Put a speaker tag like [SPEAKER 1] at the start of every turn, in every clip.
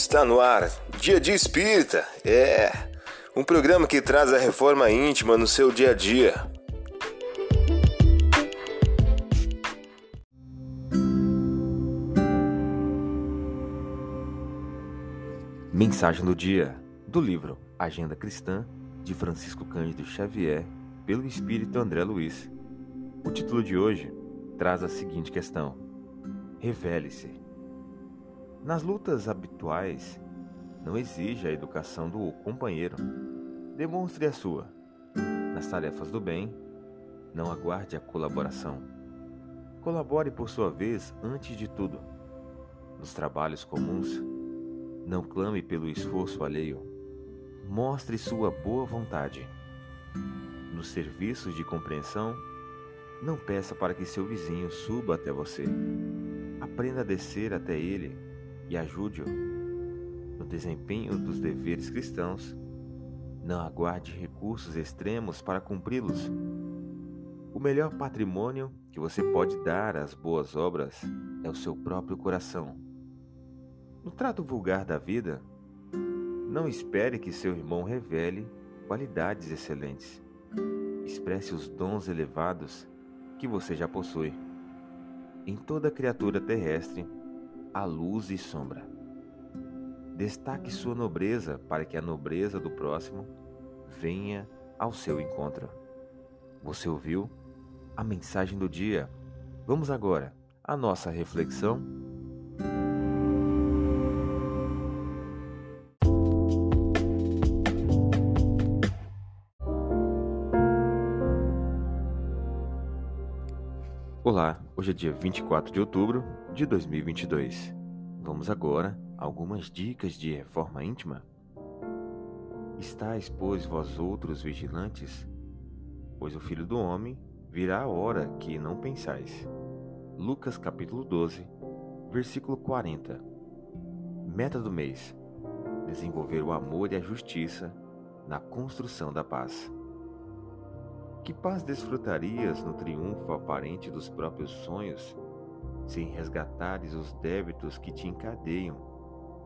[SPEAKER 1] Está no ar, Dia de Espírita. É um programa que traz a reforma íntima no seu dia a dia.
[SPEAKER 2] Mensagem do dia do livro Agenda Cristã de Francisco Cândido Xavier, pelo espírito André Luiz. O título de hoje traz a seguinte questão: Revele-se. Nas lutas habituais, não exija a educação do companheiro. Demonstre a sua. Nas tarefas do bem, não aguarde a colaboração. Colabore por sua vez antes de tudo. Nos trabalhos comuns, não clame pelo esforço alheio. Mostre sua boa vontade. Nos serviços de compreensão, não peça para que seu vizinho suba até você. Aprenda a descer até ele e ajude-o no desempenho dos deveres cristãos. Não aguarde recursos extremos para cumpri-los. O melhor patrimônio que você pode dar às boas obras é o seu próprio coração. No trato vulgar da vida, não espere que seu irmão revele qualidades excelentes. Expresse os dons elevados que você já possui. Em toda criatura terrestre, a luz e sombra. Destaque sua nobreza para que a nobreza do próximo venha ao seu encontro. Você ouviu a mensagem do dia? Vamos agora à nossa reflexão. Olá, hoje é dia 24 de outubro de 2022. Vamos agora a algumas dicas de reforma íntima. Estais, pois, vós outros vigilantes, pois o Filho do Homem virá a hora que não pensais. Lucas capítulo 12, versículo 40. Meta do mês: desenvolver o amor e a justiça na construção da paz. Que paz desfrutarias no triunfo aparente dos próprios sonhos, sem resgatares os débitos que te encadeiam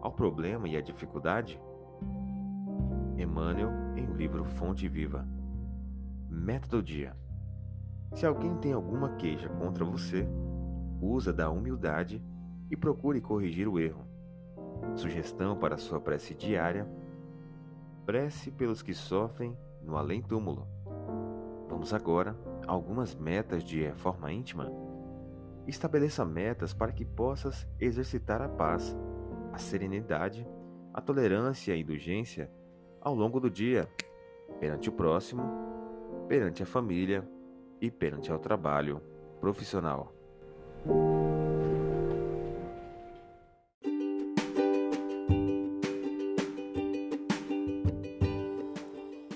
[SPEAKER 2] ao problema e à dificuldade? Emmanuel, em o livro Fonte Viva. Método dia. Se alguém tem alguma queixa contra você, usa da humildade e procure corrigir o erro. Sugestão para sua prece diária: prece pelos que sofrem no além-túmulo. Vamos agora a algumas metas de reforma íntima. Estabeleça metas para que possas exercitar a paz, a serenidade, a tolerância e a indulgência ao longo do dia, perante o próximo, perante a família e perante ao trabalho profissional.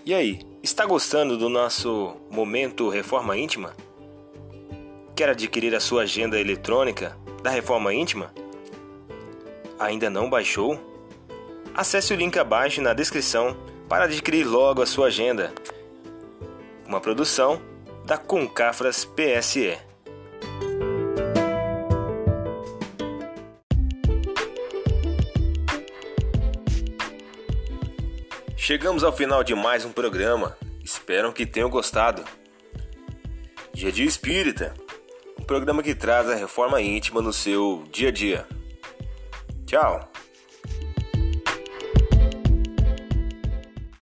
[SPEAKER 1] E aí, está gostando do nosso momento Reforma Íntima? Quer adquirir a sua agenda eletrônica da Reforma Íntima? Ainda não baixou? Acesse o link abaixo na descrição para adquirir logo a sua agenda. Uma produção da Concafras PSE. Chegamos ao final de mais um programa. Espero que tenham gostado. Dia Dia Espírita, programa que traz a reforma íntima no seu dia a dia. Tchau!